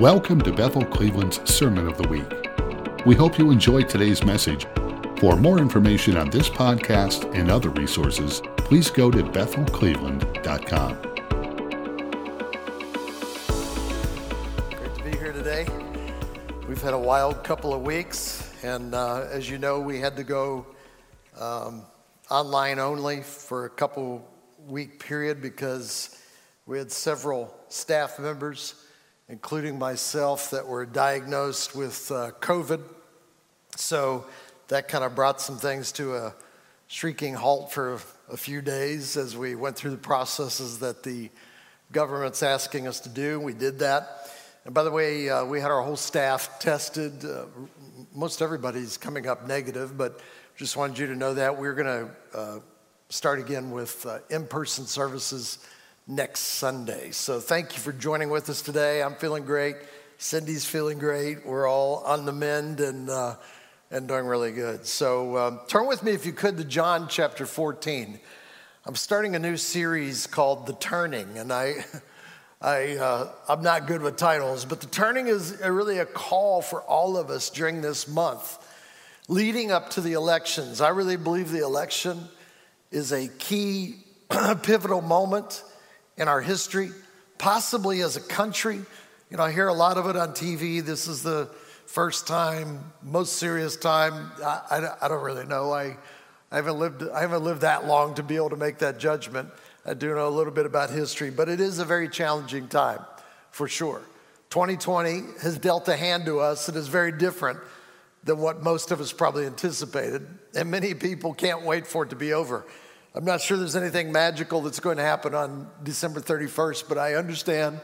Welcome to Bethel Cleveland's Sermon of the Week. We hope you enjoy today's message. For more information on this podcast and other resources, please go to bethelcleveland.com. Great to be here today. We've had a wild couple of weeks, and uh, as you know, we had to go um, online only for a couple week period because we had several staff members including myself, that were diagnosed with uh, COVID. So that kind of brought some things to a shrieking halt for a few days as we went through the processes that the government's asking us to do. We did that. And by the way, uh, we had our whole staff tested. Uh, most everybody's coming up negative, but just wanted you to know that we're going to uh, start again with uh, in person services next Sunday. So thank you for joining with us today. I'm feeling great. Cindy's feeling great. We're all on the mend and, uh, and doing really good. So um, turn with me, if you could, to John chapter 14. I'm starting a new series called The Turning, and I, I, uh, I'm not good with titles, but The Turning is really a call for all of us during this month leading up to the elections. I really believe the election is a key, pivotal moment in our history, possibly as a country. You know, I hear a lot of it on TV. This is the first time, most serious time. I, I, I don't really know. I, I, haven't lived, I haven't lived that long to be able to make that judgment. I do know a little bit about history, but it is a very challenging time for sure. 2020 has dealt a hand to us that is very different than what most of us probably anticipated. And many people can't wait for it to be over. I'm not sure there's anything magical that's going to happen on December 31st, but I understand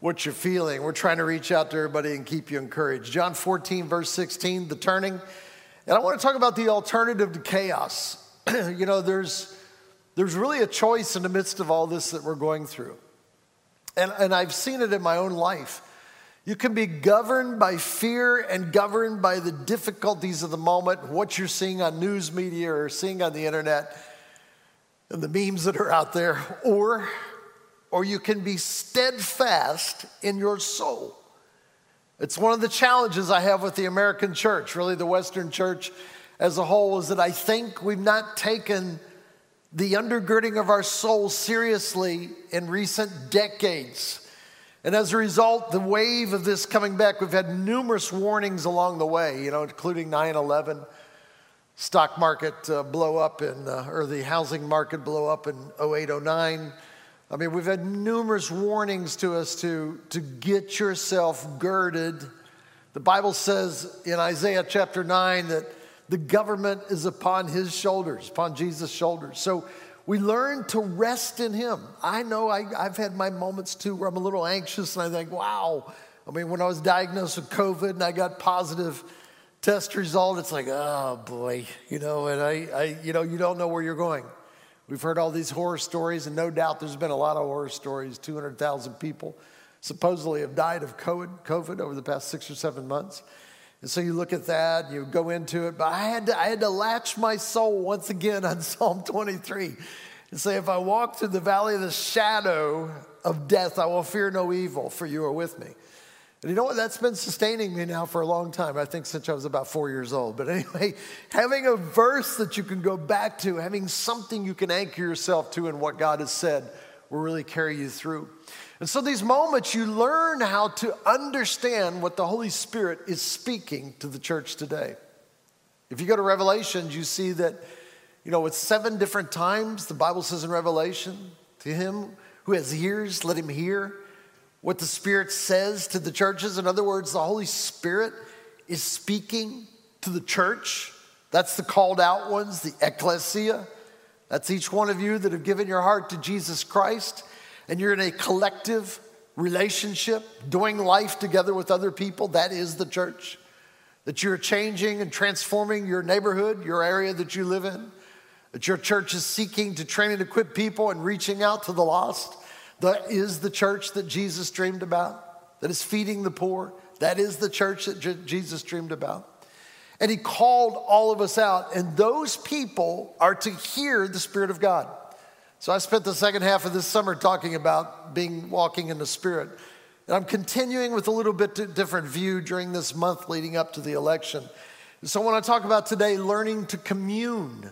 what you're feeling. We're trying to reach out to everybody and keep you encouraged. John 14, verse 16, the turning. And I want to talk about the alternative to chaos. you know, there's, there's really a choice in the midst of all this that we're going through. And, and I've seen it in my own life. You can be governed by fear and governed by the difficulties of the moment, what you're seeing on news media or seeing on the internet and the memes that are out there, or, or you can be steadfast in your soul. It's one of the challenges I have with the American church, really the Western church as a whole, is that I think we've not taken the undergirding of our soul seriously in recent decades. And as a result, the wave of this coming back, we've had numerous warnings along the way, you know, including 9 11 stock market uh, blow up in, uh, or the housing market blow up in 08, 09. I mean, we've had numerous warnings to us to, to get yourself girded. The Bible says in Isaiah chapter 9 that the government is upon his shoulders, upon Jesus' shoulders. So we learn to rest in him. I know I, I've had my moments too where I'm a little anxious and I think, wow. I mean, when I was diagnosed with COVID and I got positive, test result, it's like, oh boy, you know, and I, I, you know, you don't know where you're going. We've heard all these horror stories, and no doubt there's been a lot of horror stories. 200,000 people supposedly have died of COVID, over the past six or seven months. And so you look at that, you go into it, but I had to, I had to latch my soul once again on Psalm 23 and say, if I walk through the valley of the shadow of death, I will fear no evil, for you are with me. And you know what? That's been sustaining me now for a long time. I think since I was about four years old. But anyway, having a verse that you can go back to, having something you can anchor yourself to in what God has said will really carry you through. And so, these moments, you learn how to understand what the Holy Spirit is speaking to the church today. If you go to Revelations, you see that, you know, it's seven different times the Bible says in Revelation, to him who has ears, let him hear what the Spirit says to the churches. In other words, the Holy Spirit is speaking to the church. That's the called out ones, the ecclesia. That's each one of you that have given your heart to Jesus Christ, and you're in a collective relationship, doing life together with other people. That is the church. That you're changing and transforming your neighborhood, your area that you live in. That your church is seeking to train and equip people and reaching out to the lost. That is the church that Jesus dreamed about, that is feeding the poor. That is the church that Jesus dreamed about. And he called all of us out, and those people are to hear the Spirit of God. So I spent the second half of this summer talking about being walking in the Spirit. And I'm continuing with a little bit different view during this month leading up to the election. So when I want to talk about today learning to commune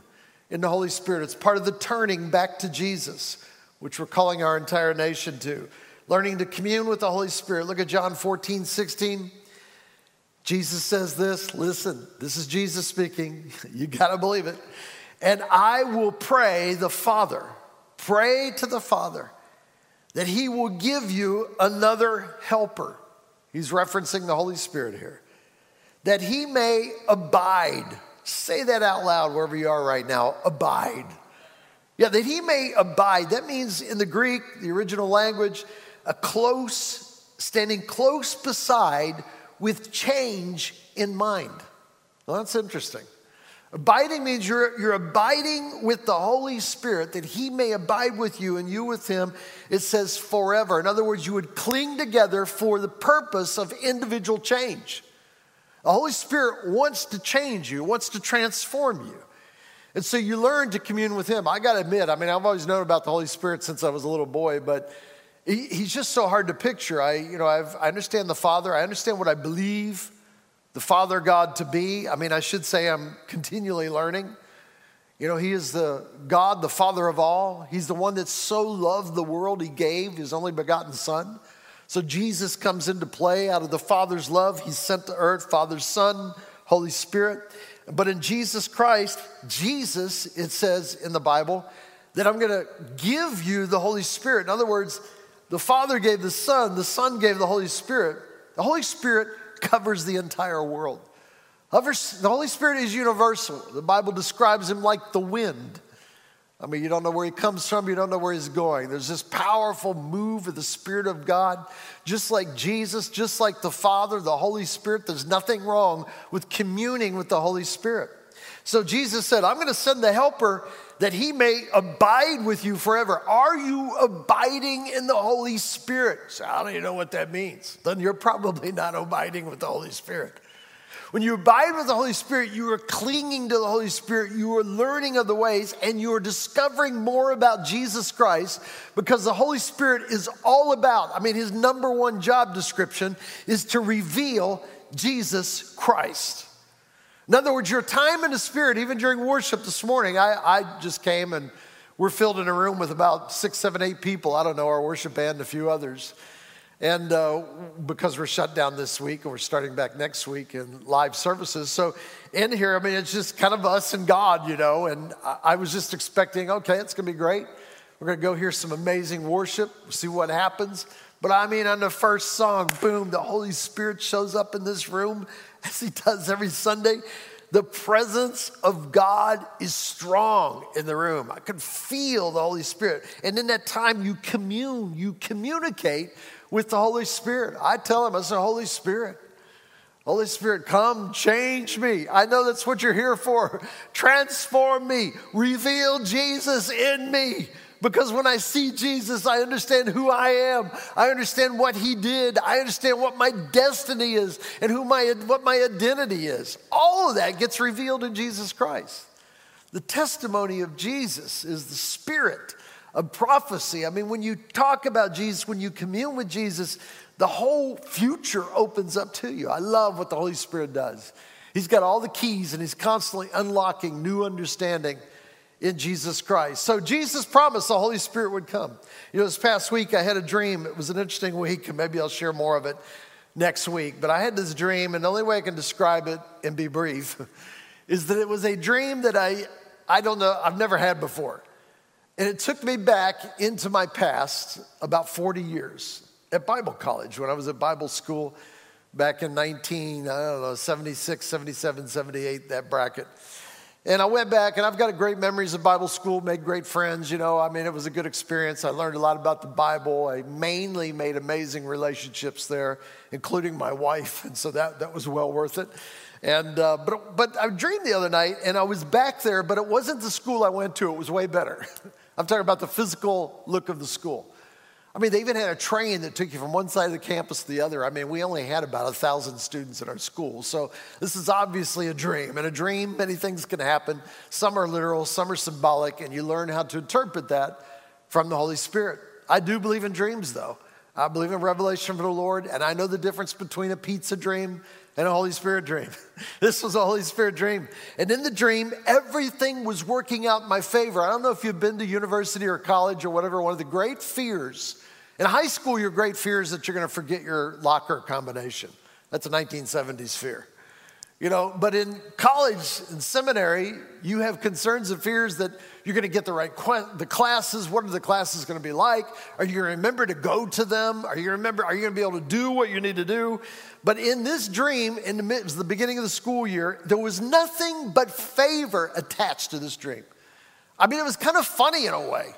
in the Holy Spirit. It's part of the turning back to Jesus, which we're calling our entire nation to. Learning to commune with the Holy Spirit. Look at John 14, 16. Jesus says this listen, this is Jesus speaking. You got to believe it. And I will pray the Father, pray to the Father that he will give you another helper. He's referencing the Holy Spirit here. That he may abide. Say that out loud wherever you are right now abide. Yeah, that he may abide. That means in the Greek, the original language, a close, standing close beside with change in mind. Well, that's interesting. Abiding means you're, you're abiding with the Holy Spirit that He may abide with you and you with Him. It says forever. In other words, you would cling together for the purpose of individual change. The Holy Spirit wants to change you, wants to transform you. And so you learn to commune with Him. I got to admit, I mean, I've always known about the Holy Spirit since I was a little boy, but he, He's just so hard to picture. I, you know, I've, I understand the Father, I understand what I believe the Father God to be. I mean, I should say I'm continually learning. You know, He is the God, the Father of all. He's the one that so loved the world, He gave His only begotten Son. So Jesus comes into play out of the Father's love. He's sent to earth, Father's Son, Holy Spirit. But in Jesus Christ, Jesus, it says in the Bible, that I'm going to give you the Holy Spirit. In other words, the Father gave the Son, the Son gave the Holy Spirit. The Holy Spirit covers the entire world. The Holy Spirit is universal. The Bible describes him like the wind. I mean, you don't know where he comes from, you don't know where he's going. There's this powerful move of the Spirit of God, just like Jesus, just like the Father, the Holy Spirit. There's nothing wrong with communing with the Holy Spirit. So Jesus said, I'm going to send the helper that he may abide with you forever. Are you abiding in the Holy Spirit? So I don't even know what that means. Then you're probably not abiding with the Holy Spirit. When you abide with the Holy Spirit, you are clinging to the Holy Spirit, you are learning of the ways, and you are discovering more about Jesus Christ because the Holy Spirit is all about, I mean, his number one job description is to reveal Jesus Christ. In other words, your time in the Spirit, even during worship this morning, I, I just came and we're filled in a room with about six, seven, eight people. I don't know, our worship band, and a few others. And uh, because we're shut down this week and we're starting back next week in live services. So in here, I mean, it's just kind of us and God, you know. And I, I was just expecting, okay, it's going to be great. We're going to go hear some amazing worship, see what happens. But I mean, on the first song, boom, the Holy Spirit shows up in this room as he does every Sunday. The presence of God is strong in the room. I could feel the Holy Spirit. And in that time, you commune, you communicate with the Holy Spirit. I tell him, I say, Holy Spirit, Holy Spirit, come change me. I know that's what you're here for. Transform me, reveal Jesus in me. Because when I see Jesus, I understand who I am. I understand what he did. I understand what my destiny is and who my, what my identity is. All of that gets revealed in Jesus Christ. The testimony of Jesus is the spirit of prophecy. I mean, when you talk about Jesus, when you commune with Jesus, the whole future opens up to you. I love what the Holy Spirit does. He's got all the keys and he's constantly unlocking new understanding in Jesus Christ. So Jesus promised the Holy Spirit would come. You know, this past week I had a dream. It was an interesting week, and maybe I'll share more of it next week. But I had this dream, and the only way I can describe it and be brief is that it was a dream that I, I don't know, I've never had before. And it took me back into my past about 40 years at Bible college when I was at Bible school back in 19, I don't know, 76, 77, 78, that bracket. And I went back, and I've got great memories of Bible school, made great friends. You know, I mean, it was a good experience. I learned a lot about the Bible. I mainly made amazing relationships there, including my wife. And so that, that was well worth it. And, uh, but, but I dreamed the other night, and I was back there, but it wasn't the school I went to, it was way better. I'm talking about the physical look of the school. I mean, they even had a train that took you from one side of the campus to the other. I mean, we only had about a thousand students in our school. So this is obviously a dream. In a dream, many things can happen. Some are literal, some are symbolic, and you learn how to interpret that from the Holy Spirit. I do believe in dreams, though. I believe in revelation from the Lord, and I know the difference between a pizza dream and a Holy Spirit dream. this was a Holy Spirit dream. And in the dream, everything was working out in my favor. I don't know if you've been to university or college or whatever, one of the great fears. In high school, your great fear is that you're going to forget your locker combination. That's a 1970s fear. You know, but in college and seminary, you have concerns and fears that you're going to get the right the classes. What are the classes going to be like? Are you going to remember to go to them? Are you remember? Are you going to be able to do what you need to do? But in this dream, in the midst, the beginning of the school year, there was nothing but favor attached to this dream. I mean, it was kind of funny in a way.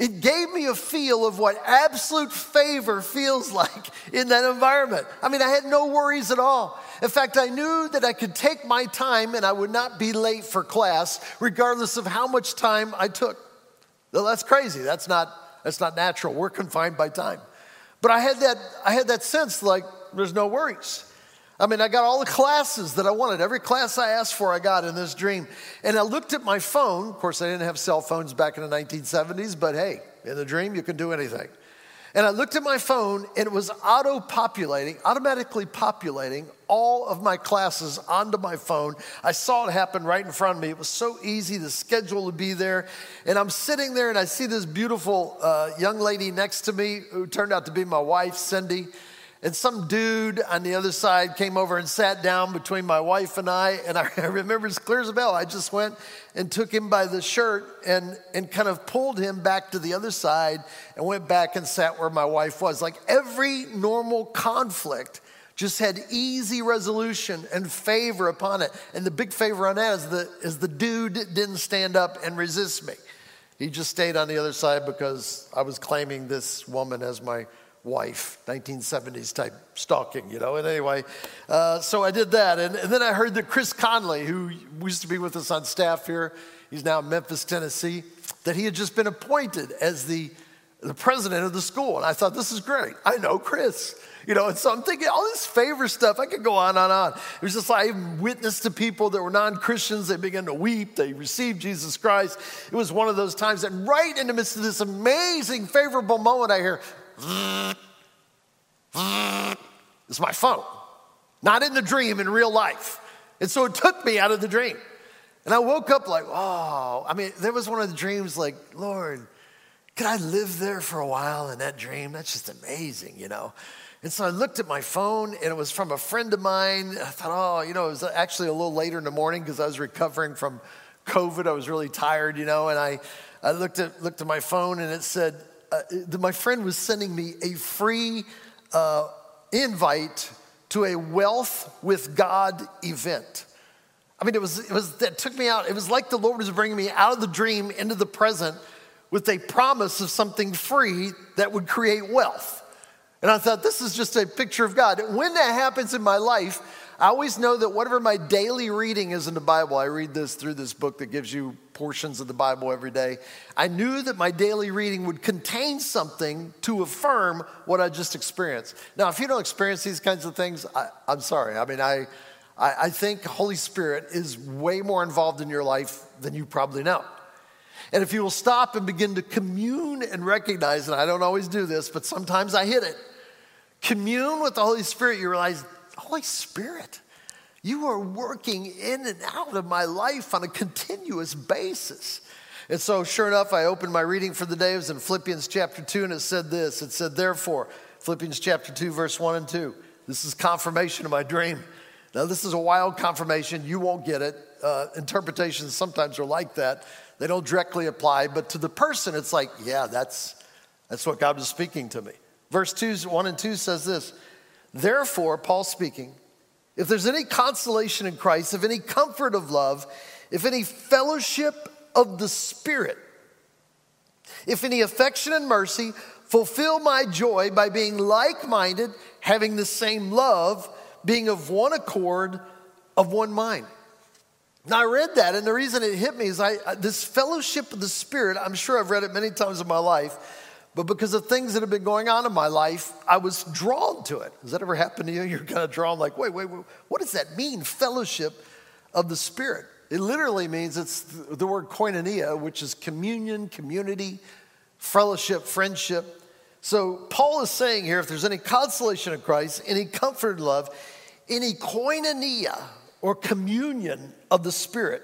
It gave me a feel of what absolute favor feels like in that environment. I mean, I had no worries at all. In fact, I knew that I could take my time and I would not be late for class, regardless of how much time I took. That's crazy. That's not, that's not natural. We're confined by time. But I had that, I had that sense like there's no worries. I mean, I got all the classes that I wanted. Every class I asked for, I got in this dream. And I looked at my phone. Of course, I didn't have cell phones back in the 1970s, but hey, in the dream, you can do anything. And I looked at my phone, and it was auto populating, automatically populating all of my classes onto my phone. I saw it happen right in front of me. It was so easy, the schedule would be there. And I'm sitting there, and I see this beautiful uh, young lady next to me who turned out to be my wife, Cindy. And some dude on the other side came over and sat down between my wife and I. And I, remember as clear as a bell, I just went and took him by the shirt and, and kind of pulled him back to the other side and went back and sat where my wife was. Like every normal conflict just had easy resolution and favor upon it. And the big favor on that is the, is the dude didn't stand up and resist me. He just stayed on the other side because I was claiming this woman as my wife, 1970s type stalking, you know. And anyway, uh, so I did that. And, and, then I heard that Chris Conley, who used to be with us on staff here, he's now in Memphis, Tennessee, that he had just been appointed as the, the president of the school. And I thought, this is great. I know Chris. You know, and so I'm thinking all this favor stuff, I could go on and on. It was just like I witnessed to people that were non Christians. They began to weep. They received Jesus Christ. It was one of those times that right in the midst of this amazing, favorable moment, I hear, it's my phone, not in the dream, in real life. And so it took me out of the dream. And I woke up like, oh, I mean, there was one of the dreams like, Lord, could I live there for a while in that dream? That's just amazing, you know? And so I looked at my phone and it was from a friend of mine. I thought, oh, you know, it was actually a little later in the morning because I was recovering from COVID. I was really tired, you know, and I, I looked, at, looked at my phone and it said, uh, my friend was sending me a free uh, invite to a wealth with God event. I mean, it was, it was that took me out. It was like the Lord was bringing me out of the dream into the present with a promise of something free that would create wealth. And I thought, this is just a picture of God. When that happens in my life, I always know that whatever my daily reading is in the Bible, I read this through this book that gives you portions of the Bible every day. I knew that my daily reading would contain something to affirm what I just experienced. Now, if you don't experience these kinds of things, I, am sorry. I mean, I, I, I think Holy Spirit is way more involved in your life than you probably know. And if you will stop and begin to commune and recognize, and I don't always do this, but sometimes I hit it, commune with the Holy Spirit, you realize Holy Spirit, you are working in and out of my life on a continuous basis. And so, sure enough, I opened my reading for the day. It was in Philippians chapter 2, and it said this It said, Therefore, Philippians chapter 2, verse 1 and 2. This is confirmation of my dream. Now, this is a wild confirmation. You won't get it. Uh, interpretations sometimes are like that. They don't directly apply, but to the person, it's like, yeah, that's, that's what God was speaking to me. Verse 2, 1 and 2 says this Therefore, Paul speaking, if there's any consolation in Christ, if any comfort of love, if any fellowship of the Spirit, if any affection and mercy, fulfill my joy by being like minded, having the same love, being of one accord, of one mind. Now, I read that, and the reason it hit me is I, this fellowship of the Spirit, I'm sure I've read it many times in my life but because of things that have been going on in my life, I was drawn to it. Has that ever happened to you? You're kind of drawn, like, wait, wait, wait, what does that mean? Fellowship of the Spirit. It literally means it's the word koinonia, which is communion, community, fellowship, friendship. So, Paul is saying here if there's any consolation in Christ, any comfort and love, any koinonia or communion of the Spirit,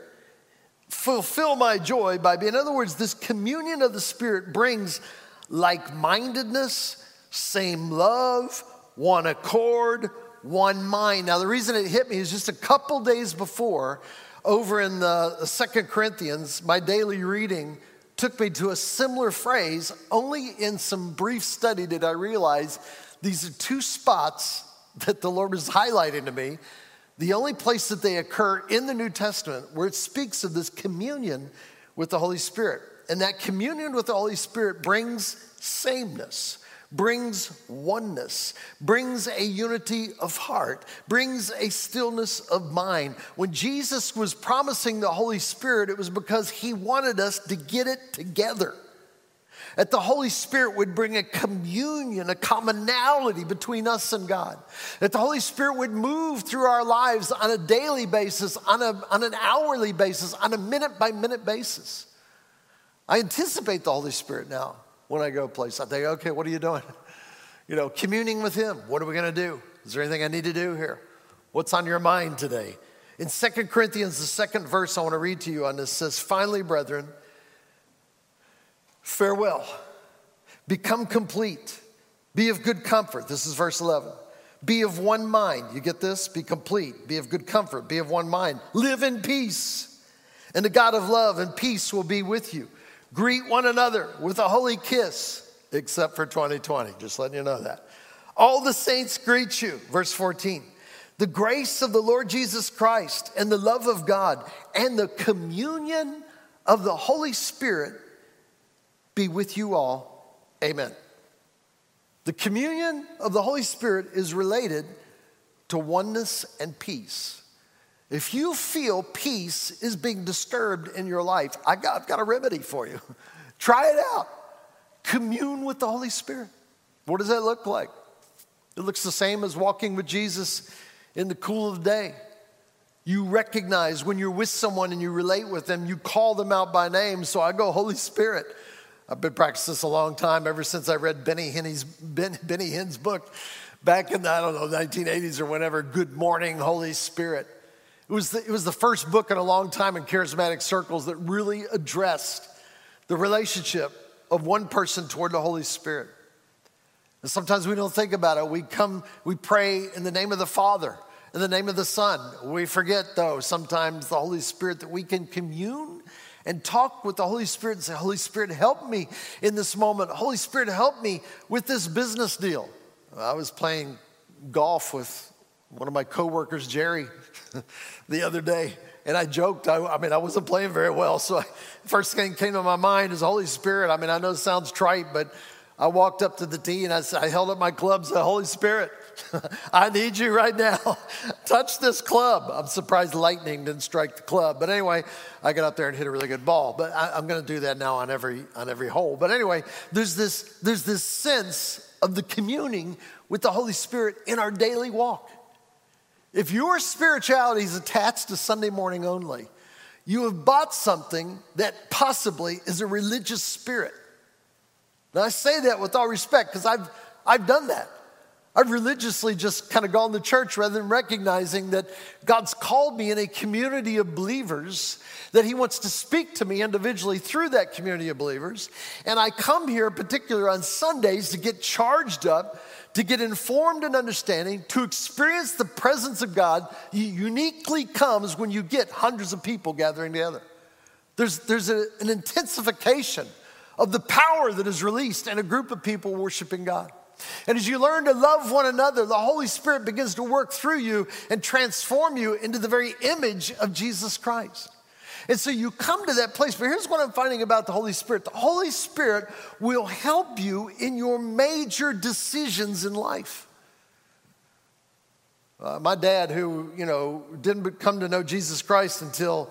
fulfill my joy by being, in other words, this communion of the Spirit brings like mindedness, same love, one accord, one mind. Now, the reason it hit me is just a couple days before, over in the Second Corinthians, my daily reading took me to a similar phrase. Only in some brief study did I realize these are two spots that the Lord was highlighting to me. The only place that they occur in the New Testament where it speaks of this communion with the Holy Spirit. And that communion with the Holy Spirit brings sameness brings oneness, brings a unity of heart, brings a stillness of mind. When Jesus was promising the Holy Spirit, it was because he wanted us to get it together. That the Holy Spirit would bring a communion, a commonality between us and God. That the Holy Spirit would move through our lives on a daily basis, on, a, on an hourly basis, on a minute by minute basis. I anticipate the Holy Spirit now when I go to a place. I think, okay, what are you doing? You know, communing with Him. What are we going to do? Is there anything I need to do here? What's on your mind today? In Second Corinthians, the second verse I want to read to you on this says, Finally, brethren, farewell, become complete, be of good comfort. This is verse 11. Be of one mind. You get this? Be complete, be of good comfort, be of one mind. Live in peace, and the God of love and peace will be with you. Greet one another with a holy kiss, except for 2020, just letting you know that. All the saints greet you. Verse 14. The grace of the Lord Jesus Christ and the love of God and the communion of the Holy Spirit be with you all. Amen. The communion of the Holy Spirit is related to oneness and peace. If you feel peace is being disturbed in your life, I got, I've got a remedy for you. Try it out. Commune with the Holy Spirit. What does that look like? It looks the same as walking with Jesus in the cool of the day. You recognize when you're with someone and you relate with them, you call them out by name. So I go, Holy Spirit. I've been practicing this a long time, ever since I read Benny Hinn's, ben, Benny Hinn's book back in the, I don't know, 1980s or whenever, Good Morning, Holy Spirit. It was, the, it was the first book in a long time in charismatic circles that really addressed the relationship of one person toward the Holy Spirit. And sometimes we don't think about it. We come, we pray in the name of the Father, in the name of the Son. We forget, though, sometimes the Holy Spirit that we can commune and talk with the Holy Spirit and say, Holy Spirit, help me in this moment. Holy Spirit, help me with this business deal. I was playing golf with one of my coworkers, Jerry, the other day, and I joked. I, I, mean, I wasn't playing very well, so I, first thing came to my mind is Holy Spirit. I mean, I know it sounds trite, but I walked up to the tee and I, I held up my club said, Holy Spirit, I need you right now. Touch this club. I'm surprised lightning didn't strike the club. But anyway, I got up there and hit a really good ball. But I, am going to do that now on every, on every hole. But anyway, there's this, there's this sense of the communing with the Holy Spirit in our daily walk. If your spirituality is attached to Sunday morning only, you have bought something that possibly is a religious spirit. Now, I say that with all respect because I've, I've done that. I've religiously just kind of gone to church rather than recognizing that God's called me in a community of believers, that He wants to speak to me individually through that community of believers. And I come here, particularly on Sundays, to get charged up to get informed and understanding, to experience the presence of God uniquely comes when you get hundreds of people gathering together. There's, there's a, an intensification of the power that is released in a group of people worshiping God. And as you learn to love one another, the Holy Spirit begins to work through you and transform you into the very image of Jesus Christ. And so you come to that place. But here's what I'm finding about the Holy Spirit the Holy Spirit will help you in your major decisions in life. Uh, my dad, who, you know, didn't come to know Jesus Christ until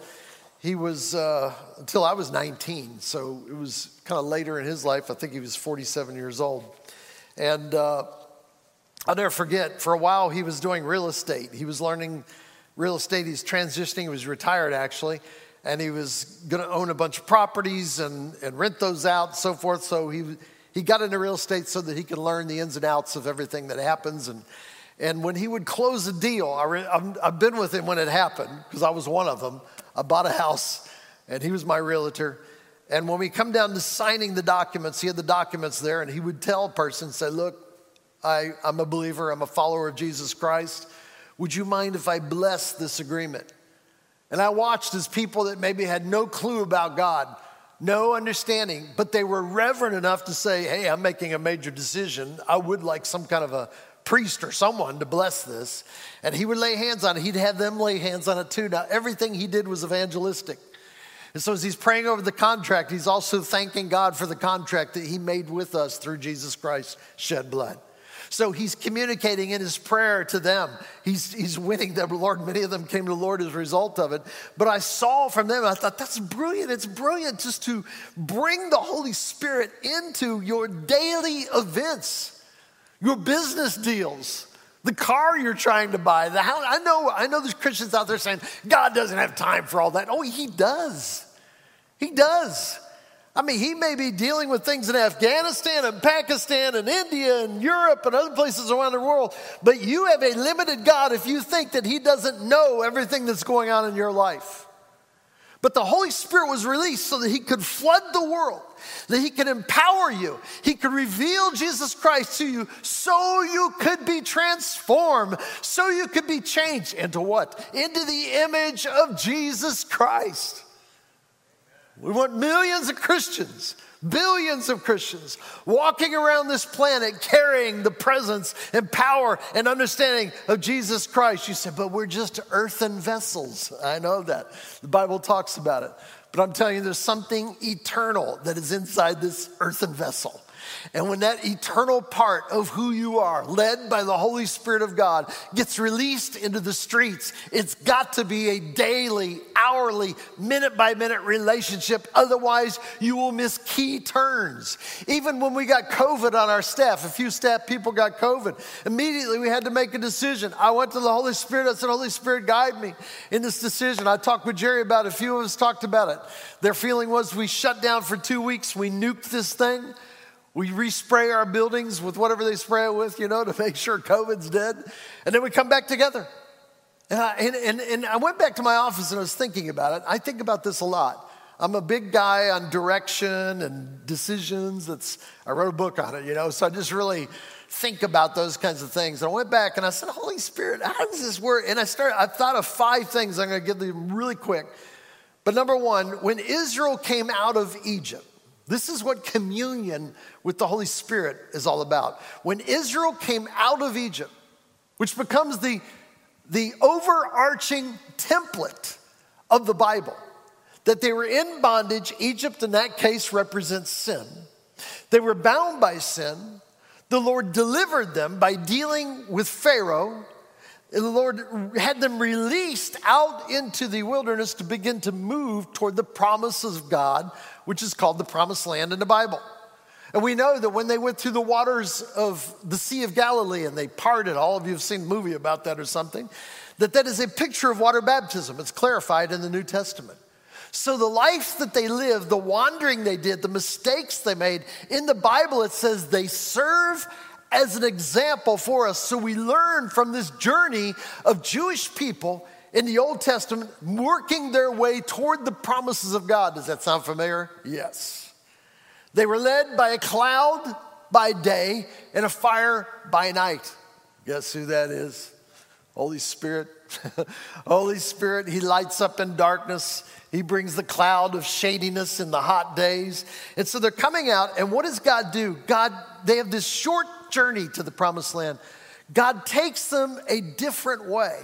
he was, uh, until I was 19. So it was kind of later in his life. I think he was 47 years old. And uh, I'll never forget, for a while he was doing real estate. He was learning real estate. He's transitioning, he was retired actually and he was going to own a bunch of properties and, and rent those out and so forth. So he, He got into real estate so that he could learn the ins and outs of everything that happens. And, and when he would close a deal, I I've been with him when it happened because I was one of them. I bought a house and he was my realtor. And when we come down to signing the documents, he had the documents there and he would tell a person, say, Look, I, I'm a believer, I'm a follower of Jesus Christ. Would you mind if I bless this agreement? And I watched as people that maybe had no clue about God, no understanding, but they were reverent enough to say, Hey, I'm making a major decision. I would like some kind of a priest or someone to bless this. And he would lay hands on it. He'd have them lay hands on it too. Now, everything he did was evangelistic. And so, as he's praying over the contract, he's also thanking God for the contract that he made with us through Jesus Christ shed blood. So he's communicating in his prayer to them. He's, he's winning them, Lord. Many of them came to the Lord as a result of it. But I saw from them, I thought, that's brilliant. It's brilliant just to bring the Holy Spirit into your daily events, your business deals. The car you're trying to buy, the house. I know, I know there's Christians out there saying, God doesn't have time for all that. Oh, he does. He does. I mean, he may be dealing with things in Afghanistan and Pakistan and India and Europe and other places around the world, but you have a limited God if you think that he doesn't know everything that's going on in your life. But the Holy Spirit was released so that he could flood the world, that he could empower you, he could reveal Jesus Christ to you so you could be transformed, so you could be changed into what? Into the image of Jesus Christ. We want millions of Christians, billions of Christians walking around this planet carrying the presence and power and understanding of Jesus Christ. You said, but we're just earthen vessels. I know that. The Bible talks about it. But I'm telling you, there's something eternal that is inside this earthen vessel. And when that eternal part of who you are, led by the Holy Spirit of God, gets released into the streets, it's got to be a daily, hourly, minute by minute relationship. Otherwise, you will miss key turns. Even when we got COVID on our staff, a few staff people got COVID. Immediately, we had to make a decision. I went to the Holy Spirit. I said, Holy Spirit, guide me in this decision. I talked with Jerry about it. A few of us talked about it. Their feeling was we shut down for two weeks, we nuked this thing. We respray our buildings with whatever they spray it with, you know, to make sure COVID's dead. And then we come back together. And I, and, and, and I went back to my office and I was thinking about it. I think about this a lot. I'm a big guy on direction and decisions. That's, I wrote a book on it, you know, so I just really think about those kinds of things. And I went back and I said, Holy Spirit, how does this work? And I started, I thought of five things. I'm going to give them really quick. But number one, when Israel came out of Egypt, this is what communion with the Holy Spirit is all about. When Israel came out of Egypt, which becomes the, the overarching template of the Bible, that they were in bondage, Egypt in that case represents sin. They were bound by sin. The Lord delivered them by dealing with Pharaoh. And the Lord had them released out into the wilderness to begin to move toward the promises of God which is called the promised land in the Bible. And we know that when they went through the waters of the Sea of Galilee and they parted, all of you have seen a movie about that or something, that that is a picture of water baptism. It's clarified in the New Testament. So the life that they lived, the wandering they did, the mistakes they made, in the Bible it says they serve as an example for us. So we learn from this journey of Jewish people in the Old Testament working their way toward the promises of God. Does that sound familiar? Yes. They were led by a cloud by day and a fire by night. Guess who that is? Holy Spirit. Holy Spirit, He lights up in darkness. He brings the cloud of shadiness in the hot days. And so they're coming out, and what does God do? God, they have this short journey to the promised land. God takes them a different way.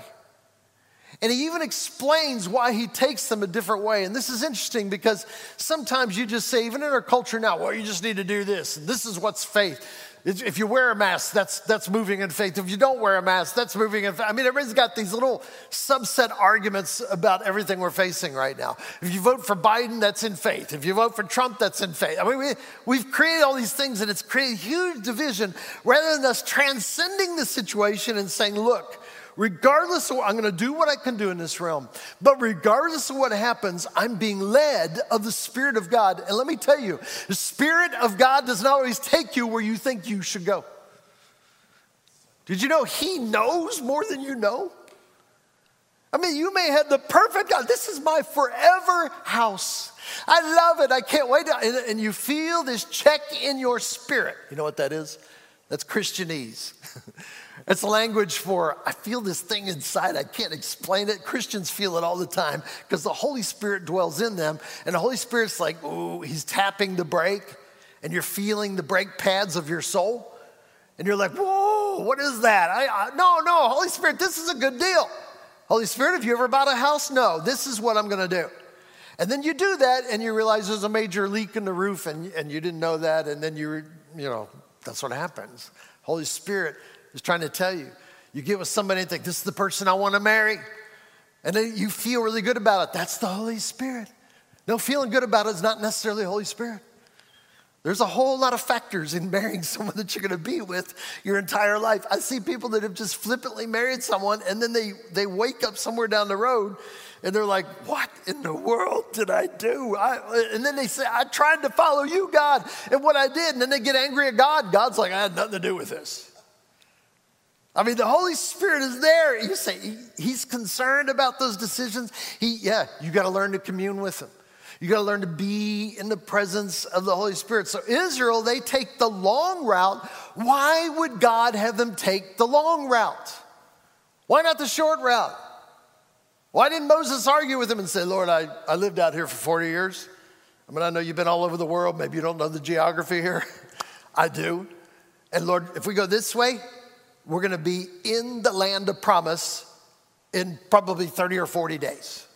And he even explains why he takes them a different way. And this is interesting because sometimes you just say, even in our culture now, well, you just need to do this. And this is what's faith. If you wear a mask, that's, that's moving in faith. If you don't wear a mask, that's moving in faith. I mean, everybody's got these little subset arguments about everything we're facing right now. If you vote for Biden, that's in faith. If you vote for Trump, that's in faith. I mean, we, we've created all these things and it's created huge division rather than us transcending the situation and saying, look, regardless of what, I'm going to do what I can do in this realm, but regardless of what happens, I'm being led of the Spirit of God. And let me tell you, the Spirit of God does not always take you where you think you should go. Did you know He knows more than you know? I mean, you may have the perfect God. This is my forever house. I love it. I can't wait. To, and you feel this check in your spirit. You know what that is? That's Christianese. It's a language for, I feel this thing inside. I can't explain it. Christians feel it all the time because the Holy Spirit dwells in them. And the Holy Spirit's like, ooh, he's tapping the brake, and you're feeling the brake pads of your soul. And you're like, whoa, what is that? I, I, no, no, Holy Spirit, this is a good deal. Holy Spirit, have you ever bought a house? No, this is what I'm going to do. And then you do that, and you realize there's a major leak in the roof, and, and you didn't know that, and then you, you know, that's what happens. Holy Spirit is trying to tell you. You get with somebody and think, this is the person I want to marry. And then you feel really good about it. That's the Holy Spirit. No, feeling good about it is not necessarily the Holy Spirit. There's a whole lot of factors in marrying someone that you're going to be with your entire life. I see people that have just flippantly married someone and then they, they wake up somewhere down the road and they're like, What in the world did I do? I, and then they say, I tried to follow you, God, and what I did. And then they get angry at God. God's like, I had nothing to do with this. I mean, the Holy Spirit is there. You say he, he's concerned about those decisions. He, yeah, you got to learn to commune with him. You got to learn to be in the presence of the Holy Spirit. So, Israel, they take the long route. Why would God have them take the long route? Why not the short route? Why didn't Moses argue with him and say, Lord, I, I lived out here for 40 years? I mean, I know you've been all over the world. Maybe you don't know the geography here. I do. And Lord, if we go this way, we're going to be in the land of promise in probably 30 or 40 days.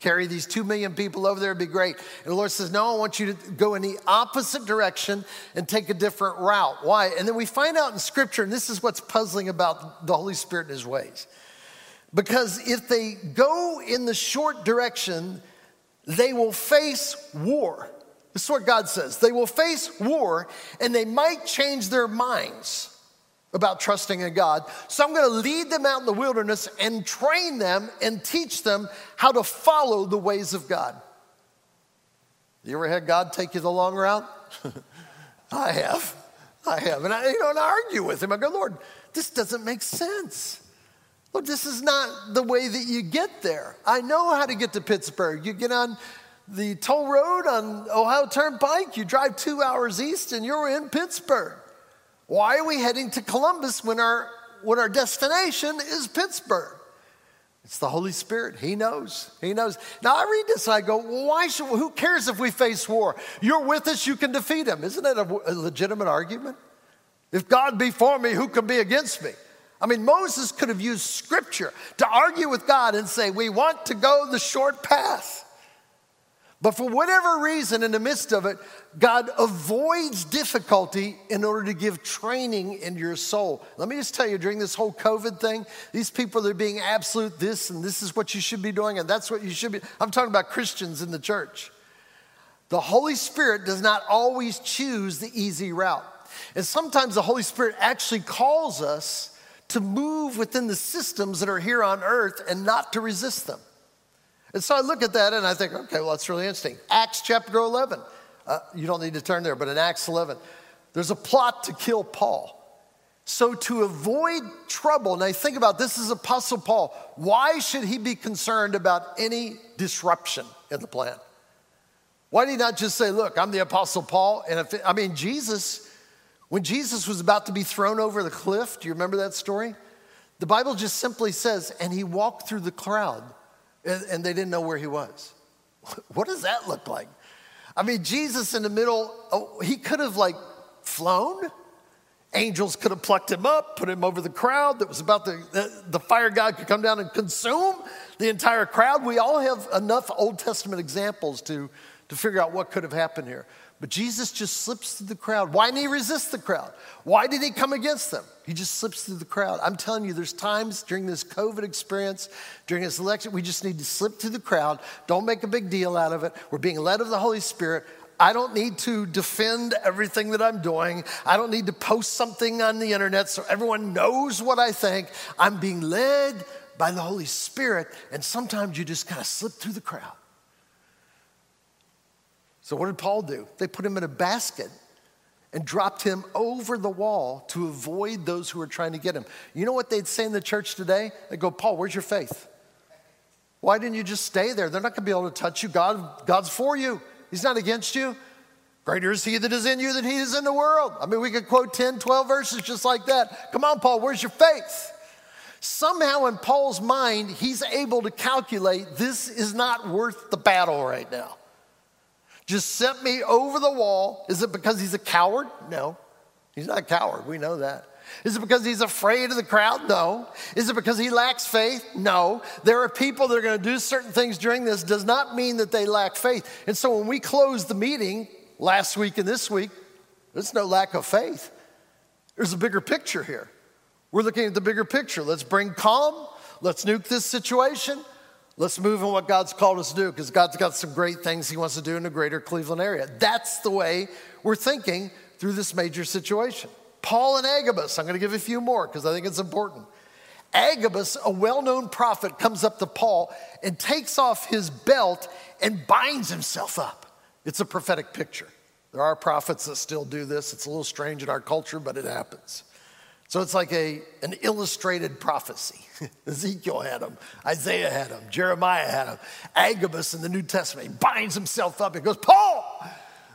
Carry these two million people over there, would be great. And the Lord says, No, I want you to go in the opposite direction and take a different route. Why? And then we find out in Scripture, and this is what's puzzling about the Holy Spirit and His ways. Because if they go in the short direction, they will face war. This is what God says. They will face war and they might change their minds about trusting in God. So I'm going to lead them out in the wilderness and train them and teach them how to follow the ways of God. You ever had God take you the long route? I have. I have. And I, you know, argue with him. I go, Lord, this doesn't make sense. Lord, this is not the way that you get there. I know how to get to Pittsburgh. You get on the toll road on Ohio Turnpike, you drive two hours east, and you're in Pittsburgh. Why are we heading to Columbus when our, when our destination is Pittsburgh? It's the Holy Spirit. He knows. He knows. Now I read this and I go, well, why should, who cares if we face war? You're with us, you can defeat him. Isn't that a, a legitimate argument? If God be for me, who can be against me? I mean, Moses could have used scripture to argue with God and say, we want to go the short path. But for whatever reason, in the midst of it, God avoids difficulty in order to give training in your soul. Let me just tell you, during this whole COVID thing, these people are being absolute this and this is what you should be doing and that's what you should be. I'm talking about Christians in the church. The Holy Spirit does not always choose the easy route. And sometimes the Holy Spirit actually calls us to move within the systems that are here on earth and not to resist them. And so I look at that and I think, okay, well, that's really interesting. Acts chapter 11. Uh, you don't need to turn there, but in Acts 11, there's a plot to kill Paul. So, to avoid trouble, now think about this is Apostle Paul. Why should he be concerned about any disruption in the plan? Why did he not just say, Look, I'm the Apostle Paul? And if, it, I mean, Jesus, when Jesus was about to be thrown over the cliff, do you remember that story? The Bible just simply says, and he walked through the crowd and, and they didn't know where he was. What does that look like? I mean, Jesus in the middle, oh, he could have like flown. Angels could have plucked him up, put him over the crowd that was about to, the, the fire god could come down and consume the entire crowd. We all have enough Old Testament examples to, to figure out what could have happened here. But Jesus just slips through the crowd. Why didn't he resist the crowd? Why did he come against them? He just slips through the crowd. I'm telling you, there's times during this COVID experience, during this election, we just need to slip through the crowd. Don't make a big deal out of it. We're being led of the Holy Spirit. I don't need to defend everything that I'm doing. I don't need to post something on the internet so everyone knows what I think. I'm being led by the Holy Spirit, and sometimes you just kind of slip through the crowd. So, what did Paul do? They put him in a basket and dropped him over the wall to avoid those who were trying to get him. You know what they'd say in the church today? They'd go, Paul, where's your faith? Why didn't you just stay there? They're not going to be able to touch you. God, God's for you, He's not against you. Greater is He that is in you than He is in the world. I mean, we could quote 10, 12 verses just like that. Come on, Paul, where's your faith? Somehow in Paul's mind, he's able to calculate this is not worth the battle right now. Just sent me over the wall. Is it because he's a coward? No, he's not a coward. We know that. Is it because he's afraid of the crowd? No. Is it because he lacks faith? No. There are people that are going to do certain things during this, does not mean that they lack faith. And so when we close the meeting last week and this week, there's no lack of faith. There's a bigger picture here. We're looking at the bigger picture. Let's bring calm. Let's nuke this situation. Let's move in what God's called us to do because God's got some great things He wants to do in the greater Cleveland area. That's the way we're thinking through this major situation. Paul and Agabus, I'm going to give a few more because I think it's important. Agabus, a well known prophet, comes up to Paul and takes off his belt and binds himself up. It's a prophetic picture. There are prophets that still do this. It's a little strange in our culture, but it happens. So it's like a, an illustrated prophecy. Ezekiel had them, Isaiah had them, Jeremiah had them, Agabus in the New Testament. He binds himself up and goes, Paul,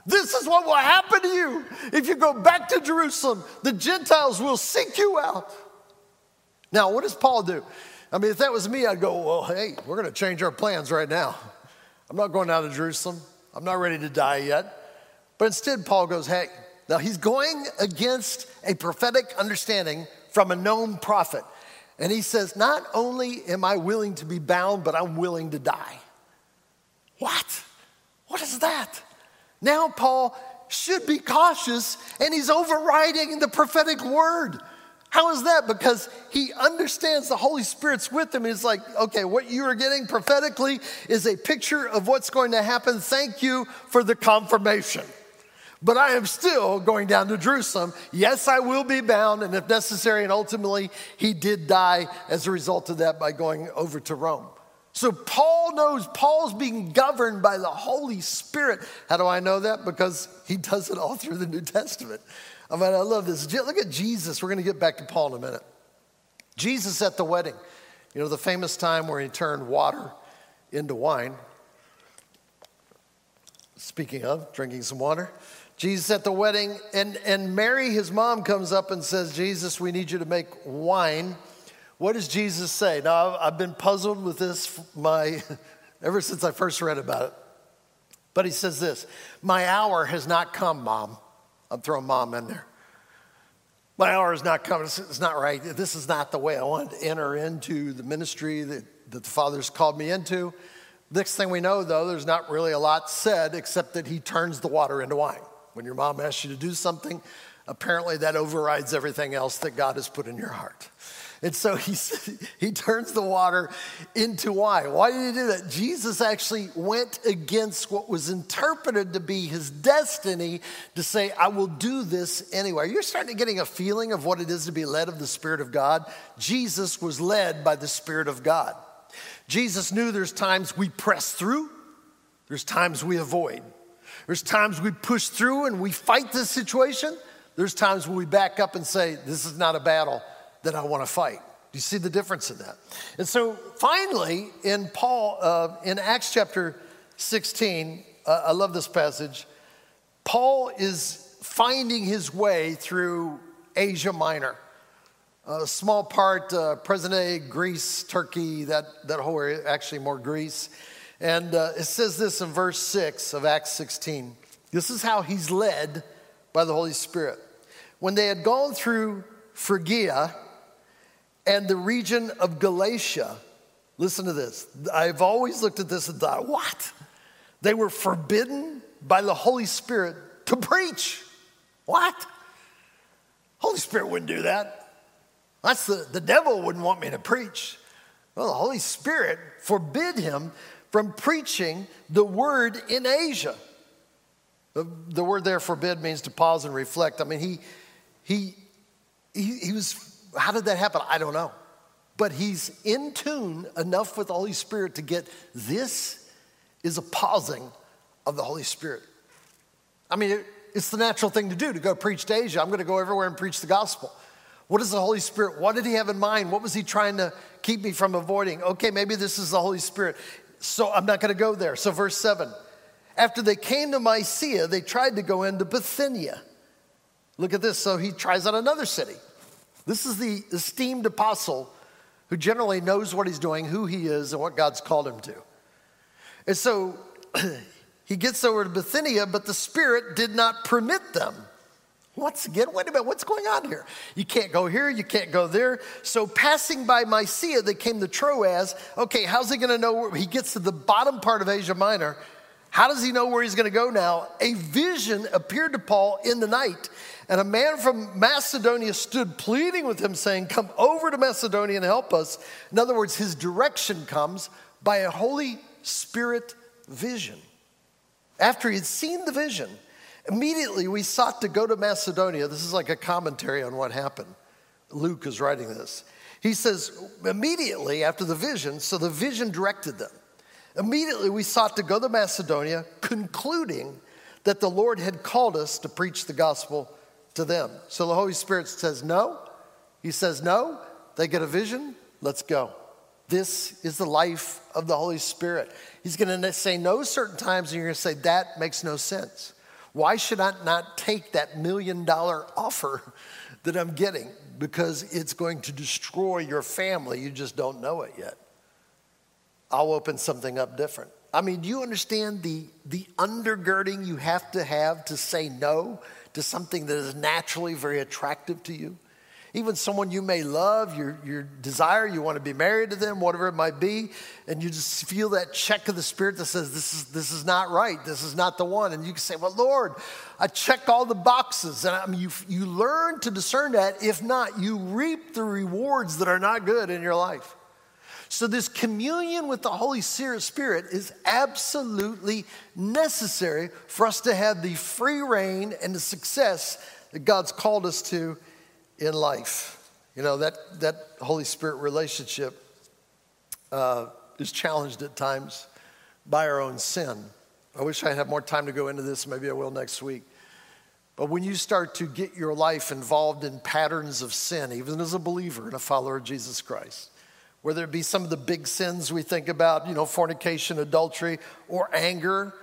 this is what will happen to you if you go back to Jerusalem. The Gentiles will seek you out. Now, what does Paul do? I mean, if that was me, I'd go, well, hey, we're going to change our plans right now. I'm not going out of Jerusalem. I'm not ready to die yet. But instead, Paul goes, hey, now he's going against a prophetic understanding from a known prophet. And he says, Not only am I willing to be bound, but I'm willing to die. What? What is that? Now, Paul should be cautious and he's overriding the prophetic word. How is that? Because he understands the Holy Spirit's with him. He's like, okay, what you are getting prophetically is a picture of what's going to happen. Thank you for the confirmation. But I am still going down to Jerusalem. Yes, I will be bound, and if necessary, and ultimately, he did die as a result of that by going over to Rome. So Paul knows Paul's being governed by the Holy Spirit. How do I know that? Because he does it all through the New Testament. I mean, I love this. Look at Jesus. We're going to get back to Paul in a minute. Jesus at the wedding. You know, the famous time where he turned water into wine. Speaking of drinking some water, Jesus at the wedding, and, and Mary, his mom, comes up and says, Jesus, we need you to make wine. What does Jesus say? Now, I've been puzzled with this my, ever since I first read about it. But he says this My hour has not come, mom. I'm throwing mom in there. My hour has not come. It's not right. This is not the way I wanted to enter into the ministry that, that the Father's called me into. Next thing we know, though, there's not really a lot said except that he turns the water into wine. When your mom asks you to do something, apparently that overrides everything else that God has put in your heart. And so he, he turns the water into wine. Why did he do that? Jesus actually went against what was interpreted to be his destiny to say, I will do this anyway. You're starting to getting a feeling of what it is to be led of the Spirit of God. Jesus was led by the Spirit of God. Jesus knew there's times we press through, there's times we avoid. There's times we push through and we fight this situation. There's times when we back up and say, This is not a battle that I want to fight. Do you see the difference in that? And so finally, in Paul, uh, in Acts chapter 16, uh, I love this passage. Paul is finding his way through Asia Minor. A small part, uh, present day Greece, Turkey, that, that whole area, actually more Greece. And uh, it says this in verse 6 of Acts 16. This is how he's led by the Holy Spirit. When they had gone through Phrygia and the region of Galatia, listen to this. I've always looked at this and thought, what? They were forbidden by the Holy Spirit to preach. What? Holy Spirit wouldn't do that. That's the, the devil wouldn't want me to preach. Well, the Holy Spirit forbid him from preaching the word in Asia. The, word there, forbid, means to pause and reflect. I mean, he, he, he, he was, how did that happen? I don't know. But he's in tune enough with the Holy Spirit to get this is a pausing of the Holy Spirit. I mean, it, it's the natural thing to do to go preach to Asia. I'm going to go everywhere and preach the gospel. What is the Holy Spirit? What did he have in mind? What was he trying to keep me from avoiding? Okay, maybe this is the Holy Spirit. So I'm not going to go there. So, verse 7 after they came to Mysia, they tried to go into Bithynia. Look at this. So he tries out another city. This is the esteemed apostle who generally knows what he's doing, who he is, and what God's called him to. And so he gets over to Bithynia, but the Spirit did not permit them. Once again, wait a minute, what's going on here? You can't go here, you can't go there. So, passing by Mysia, they came to Troas. Okay, how's he gonna know where he gets to the bottom part of Asia Minor? How does he know where he's gonna go now? A vision appeared to Paul in the night, and a man from Macedonia stood pleading with him, saying, Come over to Macedonia and help us. In other words, his direction comes by a Holy Spirit vision. After he had seen the vision, Immediately, we sought to go to Macedonia. This is like a commentary on what happened. Luke is writing this. He says, immediately after the vision, so the vision directed them. Immediately, we sought to go to Macedonia, concluding that the Lord had called us to preach the gospel to them. So the Holy Spirit says, No. He says, No. They get a vision, let's go. This is the life of the Holy Spirit. He's going to say no certain times, and you're going to say, That makes no sense. Why should I not take that million dollar offer that I'm getting? Because it's going to destroy your family. You just don't know it yet. I'll open something up different. I mean, do you understand the, the undergirding you have to have to say no to something that is naturally very attractive to you? Even someone you may love, your, your desire, you want to be married to them, whatever it might be, and you just feel that check of the Spirit that says, This is, this is not right, this is not the one. And you can say, Well, Lord, I check all the boxes. And I mean, you, you learn to discern that. If not, you reap the rewards that are not good in your life. So, this communion with the Holy Spirit is absolutely necessary for us to have the free rein and the success that God's called us to in life. You know, that, that Holy Spirit relationship uh, is challenged at times by our own sin. I wish I had more time to go into this. Maybe I will next week. But when you start to get your life involved in patterns of sin, even as a believer and a follower of Jesus Christ, whether it be some of the big sins we think about, you know, fornication, adultery, or anger,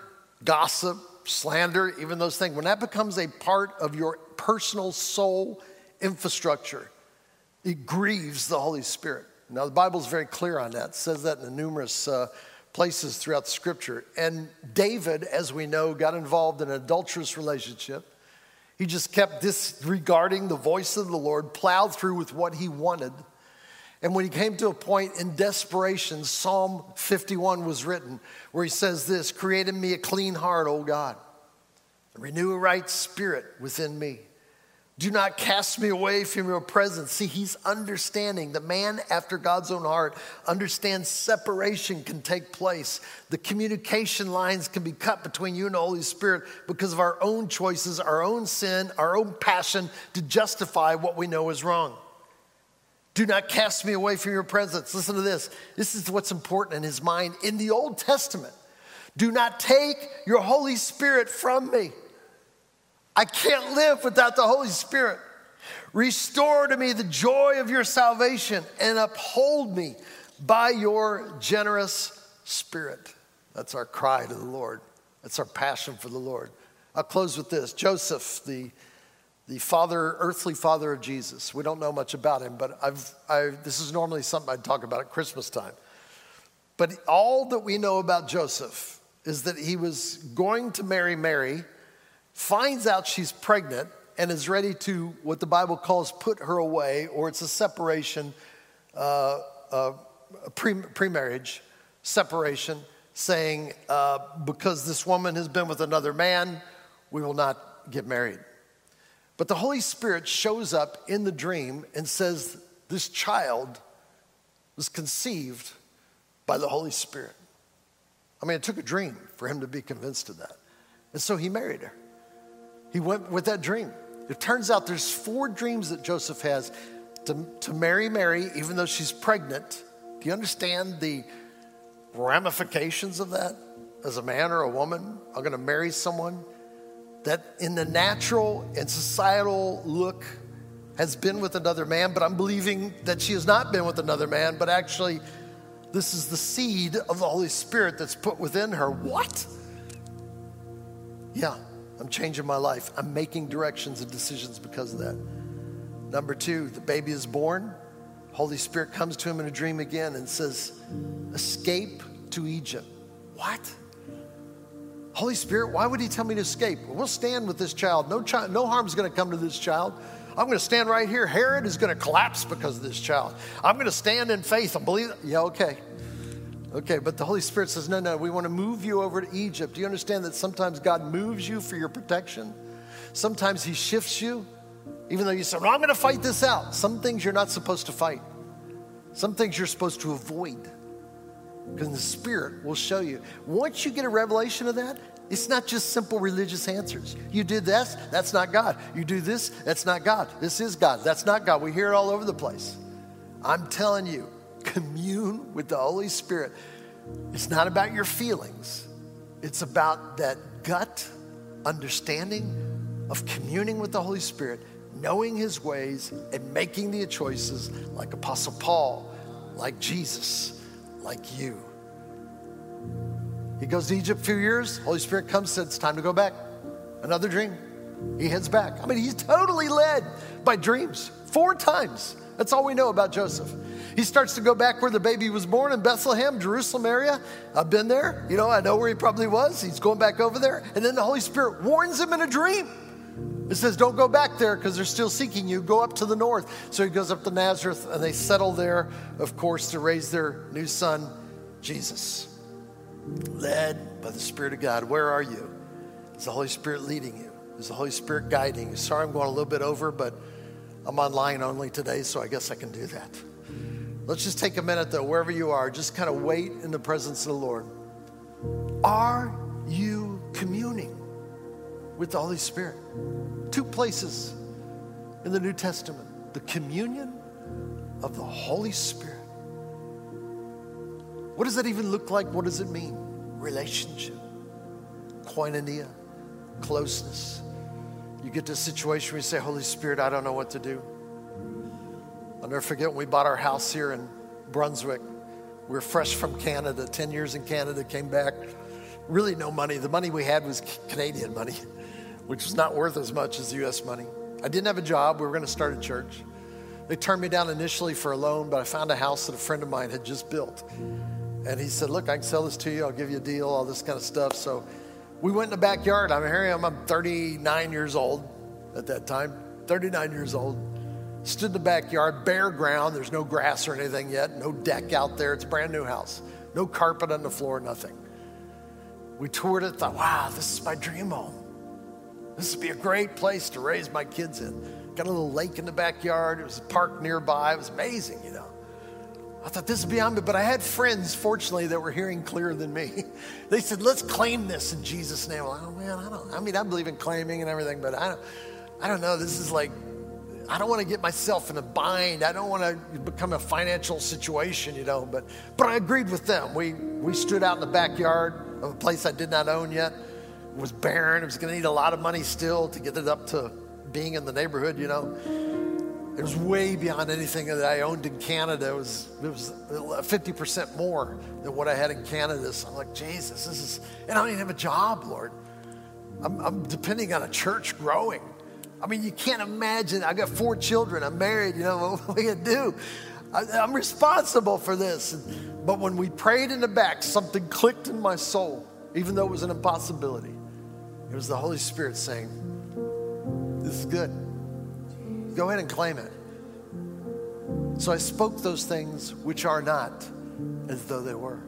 gossip, slander, even those things, when that becomes a part of your personal soul infrastructure. It grieves the Holy Spirit. Now, the Bible is very clear on that. It says that in numerous uh, places throughout the scripture. And David, as we know, got involved in an adulterous relationship. He just kept disregarding the voice of the Lord, plowed through with what he wanted. And when he came to a point in desperation, Psalm 51 was written, where he says this Create in me a clean heart, O God, renew a right spirit within me. Do not cast me away from your presence. See, he's understanding. The man after God's own heart understands separation can take place. The communication lines can be cut between you and the Holy Spirit because of our own choices, our own sin, our own passion to justify what we know is wrong. Do not cast me away from your presence. Listen to this. This is what's important in his mind. In the Old Testament, do not take your Holy Spirit from me. I can't live without the Holy Spirit. Restore to me the joy of your salvation and uphold me by your generous spirit. That's our cry to the Lord. That's our passion for the Lord. I'll close with this Joseph, the, the father, earthly father of Jesus. We don't know much about him, but I've, I, this is normally something I'd talk about at Christmas time. But all that we know about Joseph is that he was going to marry Mary finds out she's pregnant and is ready to, what the Bible calls, put her away, or it's a separation, uh, uh, pre marriage separation, saying, uh, because this woman has been with another man, we will not get married. But the Holy Spirit shows up in the dream and says, This child was conceived by the Holy Spirit. I mean, it took a dream for him to be convinced of that. And so he married her. He went with that dream. It turns out there's four dreams that Joseph has to, to marry Mary, even though she's pregnant. Do you understand the ramifications of that? As a man or a woman, I'm going to marry someone that, in the natural and societal look, has been with another man, but I'm believing that she has not been with another man, but actually, this is the seed of the Holy Spirit that's put within her. What? Yeah, I'm changing my life. I'm making directions and decisions because of that. Number two, the baby is born. Holy Spirit comes to him in a dream again and says, Escape to Egypt. What? Holy Spirit, why would he tell me to escape? We'll stand with this child. No, child, no harm's going to come to this child. I'm going to stand right here. Herod is going to collapse because of this child. I'm going to stand in faith and believe. Yeah, okay. Okay, but the Holy Spirit says, no, no, we want to move you over to Egypt. Do you understand that sometimes God moves you for your protection? Sometimes He shifts you, even though you say, well, I'm going to fight this out. Some things you're not supposed to fight, some things you're supposed to avoid because the Spirit will show you. Once you get a revelation of that, it's not just simple religious answers. You did this, that's not God. You do this, that's not God. This is God, that's not God. We hear it all over the place. I'm telling you, commune with the Holy Spirit. It's not about your feelings, it's about that gut understanding of communing with the Holy Spirit, knowing His ways, and making the choices like Apostle Paul, like Jesus, like you. He goes to Egypt a few years. Holy Spirit comes, says it's time to go back. Another dream. He heads back. I mean, he's totally led by dreams four times. That's all we know about Joseph. He starts to go back where the baby was born in Bethlehem, Jerusalem area. I've been there. You know, I know where he probably was. He's going back over there. And then the Holy Spirit warns him in a dream. It says, Don't go back there because they're still seeking you. Go up to the north. So he goes up to Nazareth and they settle there, of course, to raise their new son, Jesus led by the Spirit of God. Where are you? Is the Holy Spirit leading you? Is the Holy Spirit guiding you? Sorry, I'm going a little bit over, but I'm online only today, so I guess I can do that. Let's just take a minute, though, wherever you are, just kind of wait in the presence of the Lord. Are you communing with the Holy Spirit? Two places in the New Testament the communion of the Holy Spirit what does that even look like? What does it mean? Relationship, koinonia, closeness. You get to a situation where you say, Holy Spirit, I don't know what to do. I'll never forget when we bought our house here in Brunswick. We were fresh from Canada, 10 years in Canada, came back. Really, no money. The money we had was Canadian money, which was not worth as much as US money. I didn't have a job. We were going to start a church. They turned me down initially for a loan, but I found a house that a friend of mine had just built. And he said, Look, I can sell this to you. I'll give you a deal, all this kind of stuff. So we went in the backyard. I'm here I am. I'm 39 years old at that time, 39 years old. Stood in the backyard, bare ground. There's no grass or anything yet, no deck out there. It's a brand new house, no carpet on the floor, nothing. We toured it, thought, wow, this is my dream home. This would be a great place to raise my kids in. Got a little lake in the backyard. It was a park nearby. It was amazing, you know. I thought this would be on me, but I had friends, fortunately, that were hearing clearer than me. They said, let's claim this in Jesus' name. I'm oh man, I don't, I mean, I believe in claiming and everything, but I don't, I don't know. This is like, I don't want to get myself in a bind. I don't want to become a financial situation, you know, but, but I agreed with them. We, we stood out in the backyard of a place I did not own yet. It was barren. It was going to need a lot of money still to get it up to being in the neighborhood, you know. It was way beyond anything that I owned in Canada. It was, it was 50% more than what I had in Canada. So I'm like, Jesus, this is, and I don't even have a job, Lord. I'm, I'm depending on a church growing. I mean, you can't imagine. I got four children. I'm married. You know, what we to do? I, am responsible for this. But when we prayed in the back, something clicked in my soul, even though it was an impossibility. It was the Holy Spirit saying, This is good. Go ahead and claim it. So I spoke those things which are not as though they were.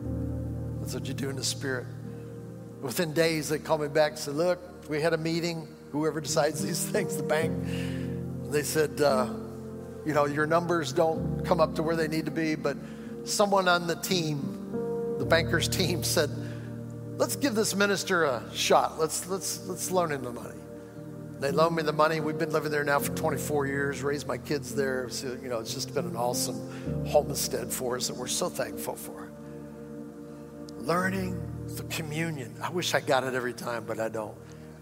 That's what you do in the spirit. Within days, they called me back and said, Look, we had a meeting, whoever decides these things, the bank. They said, uh, You know, your numbers don't come up to where they need to be, but someone on the team, the banker's team, said, Let's give this minister a shot. Let's, let's, let's loan him the money. They loaned me the money. We've been living there now for 24 years, raised my kids there. So, you know, it's just been an awesome homestead for us that we're so thankful for. Learning the communion. I wish I got it every time, but I don't.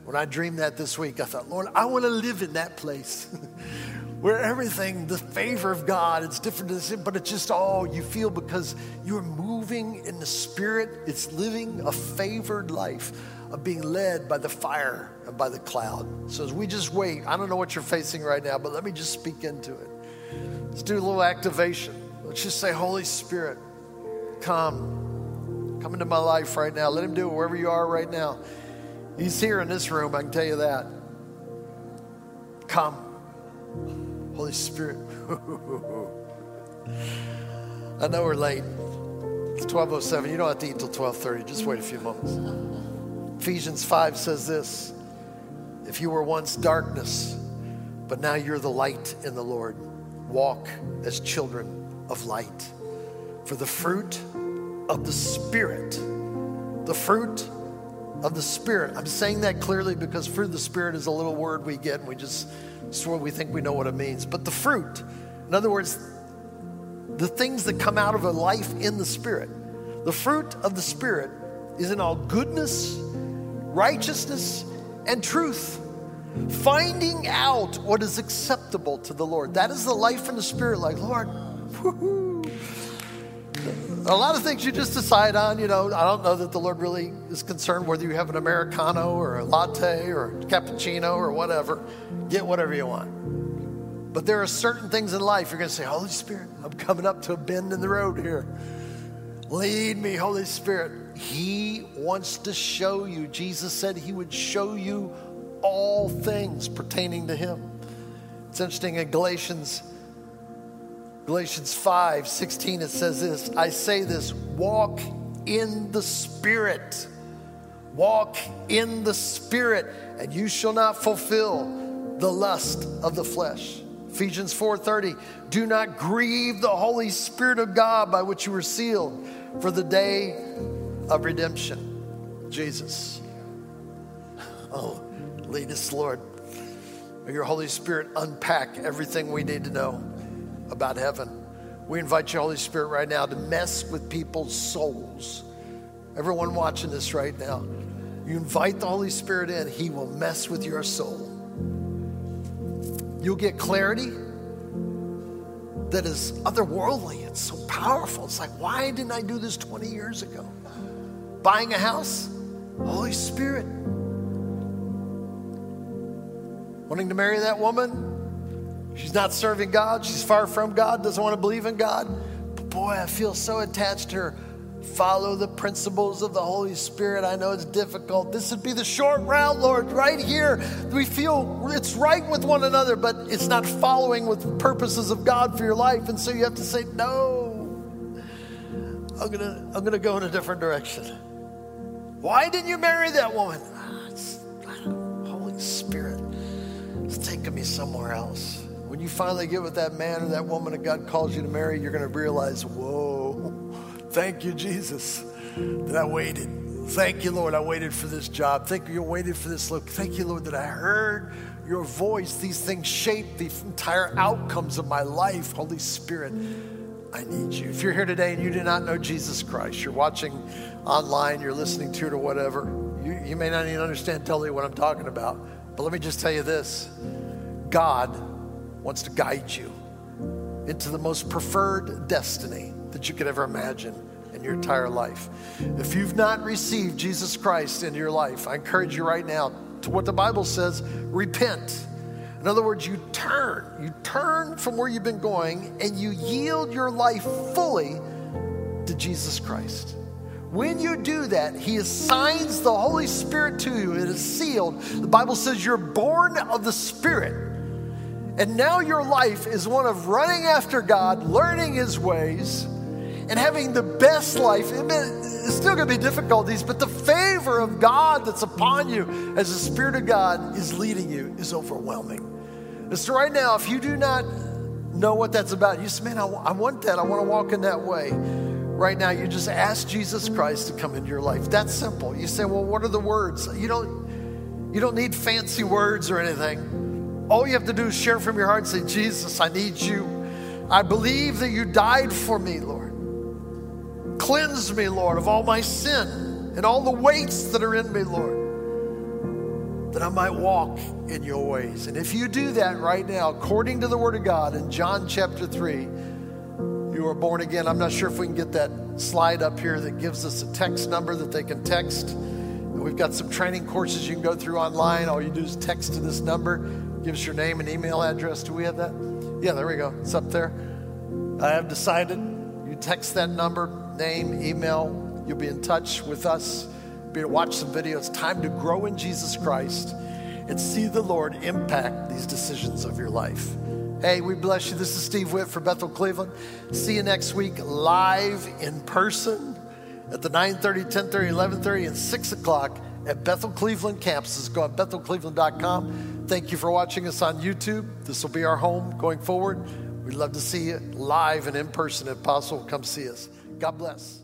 When I dreamed that this week, I thought, Lord, I want to live in that place where everything, the favor of God, it's different, but it's just all you feel because you're moving in the Spirit. It's living a favored life of being led by the fire and by the cloud. So as we just wait, I don't know what you're facing right now, but let me just speak into it. Let's do a little activation. Let's just say, Holy Spirit, come. Come into my life right now. Let him do it wherever you are right now. He's here in this room, I can tell you that. Come. Holy Spirit. I know we're late. It's 1207. You don't have to eat till 1230. Just wait a few moments. Ephesians 5 says this. If you were once darkness, but now you're the light in the Lord, walk as children of light. For the fruit of the Spirit, the fruit of the Spirit. I'm saying that clearly because fruit of the Spirit is a little word we get and we just swear we think we know what it means. But the fruit, in other words, the things that come out of a life in the Spirit, the fruit of the Spirit is in all goodness, righteousness, and truth. Finding out what is acceptable to the Lord. That is the life in the Spirit, like, Lord, a lot of things you just decide on, you know. I don't know that the Lord really is concerned whether you have an Americano or a latte or a cappuccino or whatever. Get whatever you want. But there are certain things in life you're going to say, Holy Spirit, I'm coming up to a bend in the road here. Lead me, Holy Spirit. He wants to show you. Jesus said he would show you all things pertaining to him. It's interesting in Galatians Galatians 5 16, it says this I say this, walk in the Spirit. Walk in the Spirit, and you shall not fulfill the lust of the flesh. Ephesians 4:30 Do not grieve the Holy Spirit of God by which you were sealed for the day of redemption. Jesus. Oh, lead us, Lord. May your Holy Spirit unpack everything we need to know about heaven. We invite you, Holy Spirit, right now to mess with people's souls. Everyone watching this right now, you invite the Holy Spirit in, He will mess with your soul. You'll get clarity that is otherworldly. It's so powerful. It's like, why didn't I do this 20 years ago? Buying a house, Holy Spirit. Wanting to marry that woman, She's not serving God. She's far from God, doesn't want to believe in God. But boy, I feel so attached to her. Follow the principles of the Holy Spirit. I know it's difficult. This would be the short route, Lord, right here. We feel it's right with one another, but it's not following with purposes of God for your life. And so you have to say, no, I'm going to I'm to go in a different direction. Why didn't you marry that woman? Ah, Holy Spirit, it's taking me somewhere else. When you finally get with that man or that woman that God calls you to marry, you're going to realize, whoa, thank you, Jesus, that I waited. Thank you, Lord, I waited for this job. Thank you, you waited for this look. Thank you, Lord, that I heard your voice. These things shape the entire outcomes of my life. Holy Spirit, I need you. If you're here today and you do not know Jesus Christ, you're watching online, you're listening to it or whatever, you, you may not even understand totally what I'm talking about. But let me just tell you this God wants to guide you into the most preferred destiny that you could ever imagine in your entire life. If you've not received Jesus Christ into your life, I encourage you right now to what the Bible says repent. In other words, you turn, you turn from where you've been going and you yield your life fully to Jesus Christ. When you do that, He assigns the Holy Spirit to you. It is sealed. The Bible says you're born of the Spirit. And now your life is one of running after God, learning His ways, and having the best life. It's still going to be difficulties, but the favor of God that's upon you as the Spirit of God is leading you is overwhelming. And so, right now, if you do not know what that's about, you say, Man, I, I want that. I want to walk in that way. Right now, you just ask Jesus Christ to come into your life. That's simple. You say, Well, what are the words? You don't You don't need fancy words or anything. All you have to do is share from your heart and say, Jesus, I need you. I believe that you died for me, Lord. Cleanse me, Lord, of all my sin and all the weights that are in me, Lord, that I might walk in your ways. And if you do that right now, according to the Word of God in John chapter 3, you are born again. I'm not sure if we can get that slide up here that gives us a text number that they can text. We've got some training courses you can go through online. All you do is text to this number, give us your name and email address. Do we have that? Yeah, there we go. It's up there. I have decided. You text that number, name, email. You'll be in touch with us. Be to watch some videos. Time to grow in Jesus Christ and see the Lord impact these decisions of your life. Hey, we bless you. This is Steve Witt for Bethel Cleveland. See you next week live in person at the 9:30, 10:30, 11:30, and 6 o'clock at Bethel Cleveland campuses. Go on bethelcleveland.com. Thank you for watching us on YouTube. This will be our home going forward. We'd love to see you live and in person if possible. Come see us. God bless.